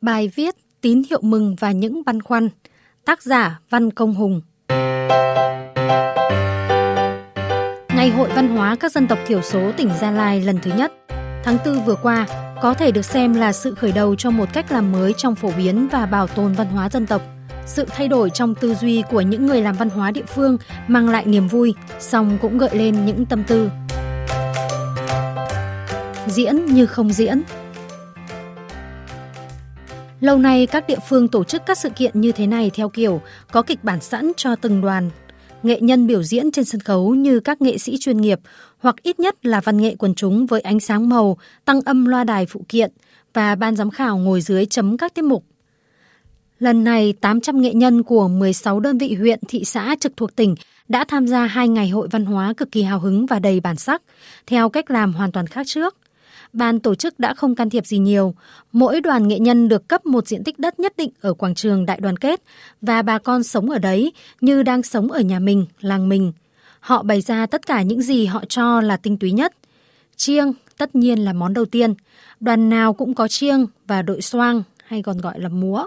Bài viết Tín hiệu mừng và những băn khoăn Tác giả Văn Công Hùng Ngày hội văn hóa các dân tộc thiểu số tỉnh Gia Lai lần thứ nhất Tháng 4 vừa qua có thể được xem là sự khởi đầu cho một cách làm mới trong phổ biến và bảo tồn văn hóa dân tộc. Sự thay đổi trong tư duy của những người làm văn hóa địa phương mang lại niềm vui, song cũng gợi lên những tâm tư. Diễn như không diễn Lâu nay các địa phương tổ chức các sự kiện như thế này theo kiểu có kịch bản sẵn cho từng đoàn. Nghệ nhân biểu diễn trên sân khấu như các nghệ sĩ chuyên nghiệp hoặc ít nhất là văn nghệ quần chúng với ánh sáng màu, tăng âm loa đài phụ kiện và ban giám khảo ngồi dưới chấm các tiết mục. Lần này, 800 nghệ nhân của 16 đơn vị huyện, thị xã trực thuộc tỉnh đã tham gia hai ngày hội văn hóa cực kỳ hào hứng và đầy bản sắc, theo cách làm hoàn toàn khác trước – ban tổ chức đã không can thiệp gì nhiều. Mỗi đoàn nghệ nhân được cấp một diện tích đất nhất định ở quảng trường đại đoàn kết và bà con sống ở đấy như đang sống ở nhà mình, làng mình. Họ bày ra tất cả những gì họ cho là tinh túy nhất. Chiêng tất nhiên là món đầu tiên. Đoàn nào cũng có chiêng và đội xoang hay còn gọi là múa.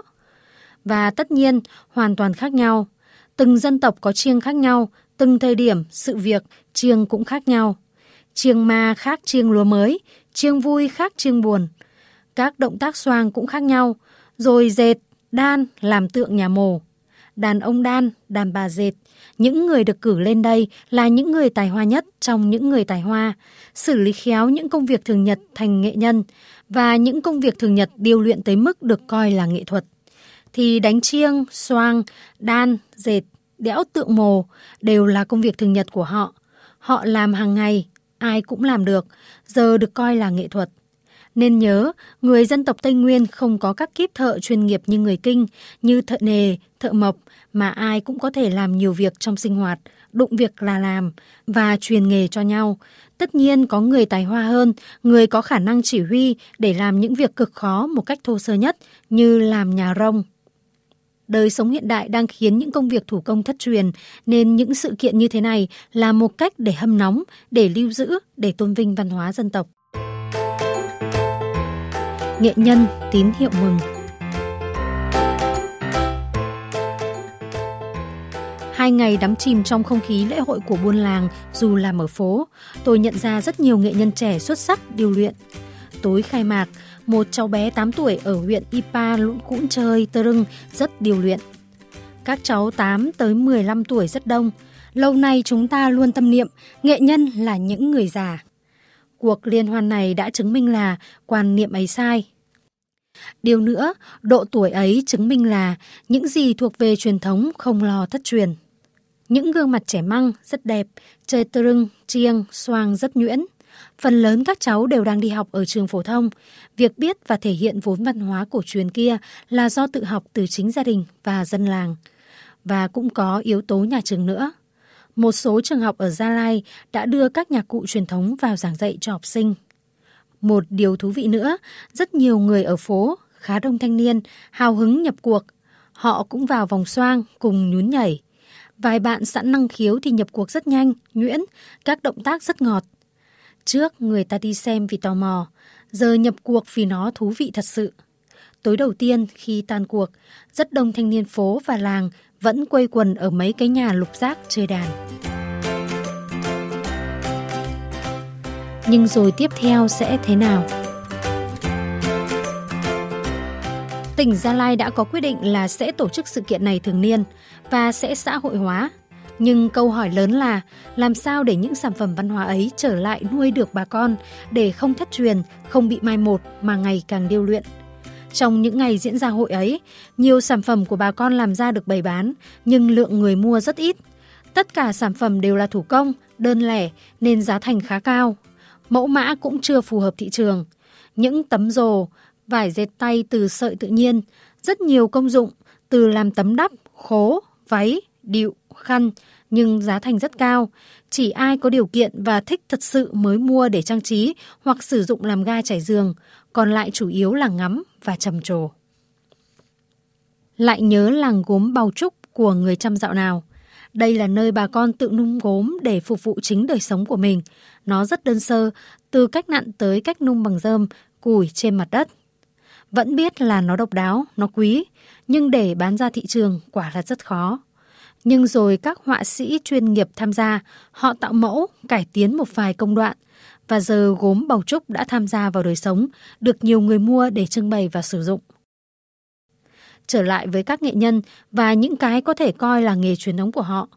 Và tất nhiên hoàn toàn khác nhau. Từng dân tộc có chiêng khác nhau, từng thời điểm, sự việc, chiêng cũng khác nhau. Chiêng ma khác chiêng lúa mới, chiêng vui khác chiêng buồn. Các động tác xoang cũng khác nhau, rồi dệt, đan làm tượng nhà mồ. Đàn ông đan, đàn bà dệt, những người được cử lên đây là những người tài hoa nhất trong những người tài hoa, xử lý khéo những công việc thường nhật thành nghệ nhân và những công việc thường nhật điều luyện tới mức được coi là nghệ thuật. Thì đánh chiêng, xoang, đan, dệt, đẽo tượng mồ đều là công việc thường nhật của họ. Họ làm hàng ngày, ai cũng làm được, giờ được coi là nghệ thuật. Nên nhớ, người dân tộc Tây Nguyên không có các kíp thợ chuyên nghiệp như người Kinh, như thợ nề, thợ mộc, mà ai cũng có thể làm nhiều việc trong sinh hoạt, đụng việc là làm và truyền nghề cho nhau. Tất nhiên có người tài hoa hơn, người có khả năng chỉ huy để làm những việc cực khó một cách thô sơ nhất như làm nhà rông. Đời sống hiện đại đang khiến những công việc thủ công thất truyền, nên những sự kiện như thế này là một cách để hâm nóng, để lưu giữ, để tôn vinh văn hóa dân tộc. Nghệ nhân tín hiệu mừng Hai ngày đắm chìm trong không khí lễ hội của buôn làng dù làm ở phố, tôi nhận ra rất nhiều nghệ nhân trẻ xuất sắc điều luyện. Tối khai mạc, một cháu bé 8 tuổi ở huyện Ipa lũng cũn chơi tơ rưng rất điều luyện. Các cháu 8 tới 15 tuổi rất đông. Lâu nay chúng ta luôn tâm niệm nghệ nhân là những người già. Cuộc liên hoan này đã chứng minh là quan niệm ấy sai. Điều nữa, độ tuổi ấy chứng minh là những gì thuộc về truyền thống không lo thất truyền. Những gương mặt trẻ măng rất đẹp, chơi tơ rưng, chiêng, xoang rất nhuyễn. Phần lớn các cháu đều đang đi học ở trường phổ thông. Việc biết và thể hiện vốn văn hóa cổ truyền kia là do tự học từ chính gia đình và dân làng. Và cũng có yếu tố nhà trường nữa. Một số trường học ở Gia Lai đã đưa các nhạc cụ truyền thống vào giảng dạy cho học sinh. Một điều thú vị nữa, rất nhiều người ở phố, khá đông thanh niên, hào hứng nhập cuộc. Họ cũng vào vòng xoang cùng nhún nhảy. Vài bạn sẵn năng khiếu thì nhập cuộc rất nhanh, nhuyễn, các động tác rất ngọt. Trước người ta đi xem vì tò mò, giờ nhập cuộc vì nó thú vị thật sự. Tối đầu tiên khi tan cuộc, rất đông thanh niên phố và làng vẫn quây quần ở mấy cái nhà lục giác chơi đàn. Nhưng rồi tiếp theo sẽ thế nào? Tỉnh Gia Lai đã có quyết định là sẽ tổ chức sự kiện này thường niên và sẽ xã hội hóa nhưng câu hỏi lớn là làm sao để những sản phẩm văn hóa ấy trở lại nuôi được bà con để không thất truyền, không bị mai một mà ngày càng điêu luyện. Trong những ngày diễn ra hội ấy, nhiều sản phẩm của bà con làm ra được bày bán, nhưng lượng người mua rất ít. Tất cả sản phẩm đều là thủ công, đơn lẻ nên giá thành khá cao. Mẫu mã cũng chưa phù hợp thị trường. Những tấm rồ, vải dệt tay từ sợi tự nhiên, rất nhiều công dụng từ làm tấm đắp, khố, váy, điệu, khăn, nhưng giá thành rất cao. Chỉ ai có điều kiện và thích thật sự mới mua để trang trí hoặc sử dụng làm ga trải giường, còn lại chủ yếu là ngắm và trầm trồ. Lại nhớ làng gốm bào trúc của người trăm dạo nào. Đây là nơi bà con tự nung gốm để phục vụ chính đời sống của mình. Nó rất đơn sơ, từ cách nặn tới cách nung bằng rơm, củi trên mặt đất. Vẫn biết là nó độc đáo, nó quý, nhưng để bán ra thị trường quả là rất khó. Nhưng rồi các họa sĩ chuyên nghiệp tham gia, họ tạo mẫu, cải tiến một vài công đoạn, và giờ gốm bầu trúc đã tham gia vào đời sống, được nhiều người mua để trưng bày và sử dụng. Trở lại với các nghệ nhân và những cái có thể coi là nghề truyền thống của họ.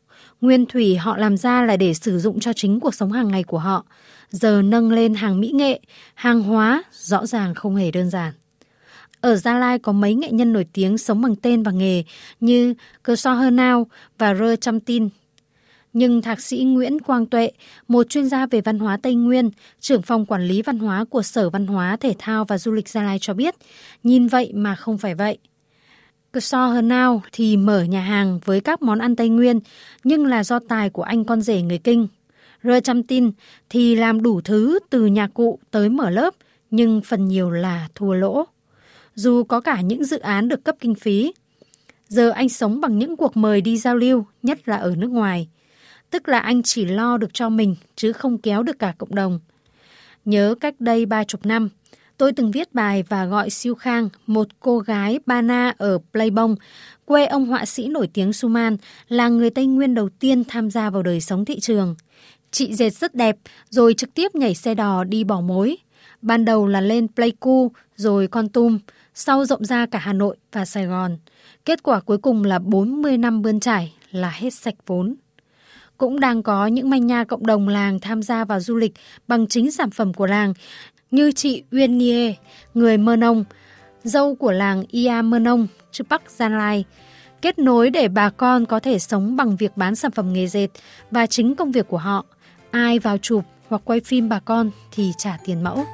Nguyên thủy họ làm ra là để sử dụng cho chính cuộc sống hàng ngày của họ. Giờ nâng lên hàng mỹ nghệ, hàng hóa, rõ ràng không hề đơn giản. Ở Gia Lai có mấy nghệ nhân nổi tiếng sống bằng tên và nghề như Cơ So Hơ Nao và Rơ Trăm Tin. Nhưng Thạc sĩ Nguyễn Quang Tuệ, một chuyên gia về văn hóa Tây Nguyên, trưởng phòng quản lý văn hóa của Sở Văn hóa, Thể thao và Du lịch Gia Lai cho biết, nhìn vậy mà không phải vậy. Cơ So Hơ Nao thì mở nhà hàng với các món ăn Tây Nguyên, nhưng là do tài của anh con rể người Kinh. Rơ Trăm Tin thì làm đủ thứ từ nhà cụ tới mở lớp, nhưng phần nhiều là thua lỗ dù có cả những dự án được cấp kinh phí. Giờ anh sống bằng những cuộc mời đi giao lưu, nhất là ở nước ngoài. Tức là anh chỉ lo được cho mình, chứ không kéo được cả cộng đồng. Nhớ cách đây ba chục năm, tôi từng viết bài và gọi Siêu Khang, một cô gái Ba Na ở Playbong, quê ông họa sĩ nổi tiếng Suman, là người Tây Nguyên đầu tiên tham gia vào đời sống thị trường. Chị dệt rất đẹp, rồi trực tiếp nhảy xe đò đi bỏ mối. Ban đầu là lên Pleiku, rồi Con Tum, sau rộng ra cả Hà Nội và Sài Gòn. Kết quả cuối cùng là 40 năm bươn trải là hết sạch vốn. Cũng đang có những manh nha cộng đồng làng tham gia vào du lịch bằng chính sản phẩm của làng, như chị Uyên Nie, người Mơ Nông, dâu của làng Ia Mơ Nông, chư Bắc Gia Lai, kết nối để bà con có thể sống bằng việc bán sản phẩm nghề dệt và chính công việc của họ. Ai vào chụp hoặc quay phim bà con thì trả tiền mẫu.